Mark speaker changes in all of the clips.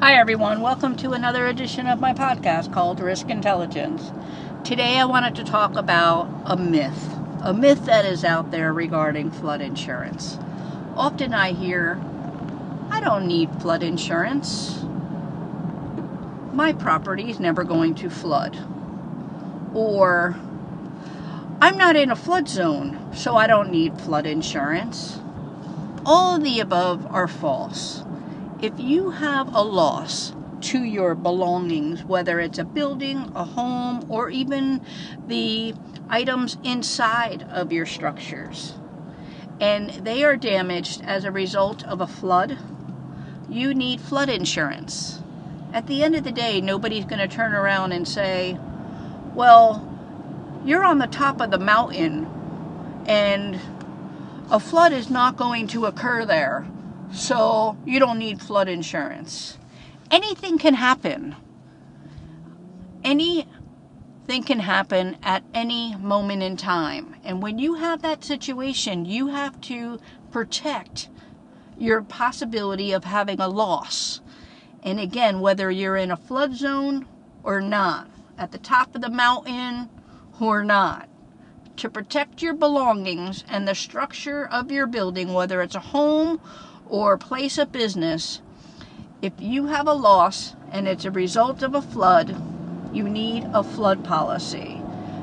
Speaker 1: Hi, everyone. Welcome to another edition of my podcast called Risk Intelligence. Today, I wanted to talk about a myth, a myth that is out there regarding flood insurance. Often I hear, I don't need flood insurance. My property is never going to flood. Or, I'm not in a flood zone, so I don't need flood insurance. All of the above are false if you have a loss to your belongings, whether it's a building, a home, or even the items inside of your structures, and they are damaged as a result of a flood, you need flood insurance. At the end of the day, nobody's going to turn around and say, well, you're on the top of the mountain and a flood is not going to occur there so you don't need flood insurance. Anything can happen. Anything can happen at any moment in time. And when you have that situation, you have to protect your possibility of having a loss. And again, whether you're in a flood zone or not, at the top of the mountain or not, to protect your belongings and the structure of your building, whether it's a home or place of business, if you have a loss and it's a result of a flood, you need a flood policy.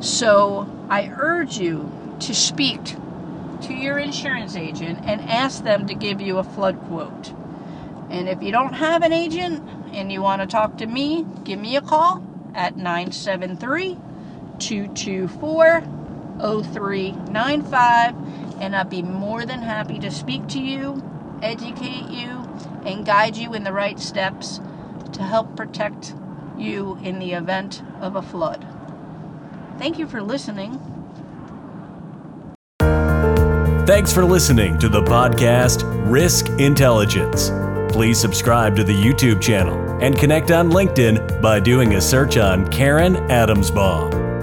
Speaker 1: So I urge you to speak to your insurance agent and ask them to give you a flood quote. And if you don't have an agent and you want to talk to me, give me a call at 973 224 0395 and I'd be more than happy to speak to you educate you, and guide you in the right steps to help protect you in the event of a flood. Thank you for listening.
Speaker 2: Thanks for listening to the podcast Risk Intelligence. Please subscribe to the YouTube channel and connect on LinkedIn by doing a search on Karen Adamsbaum.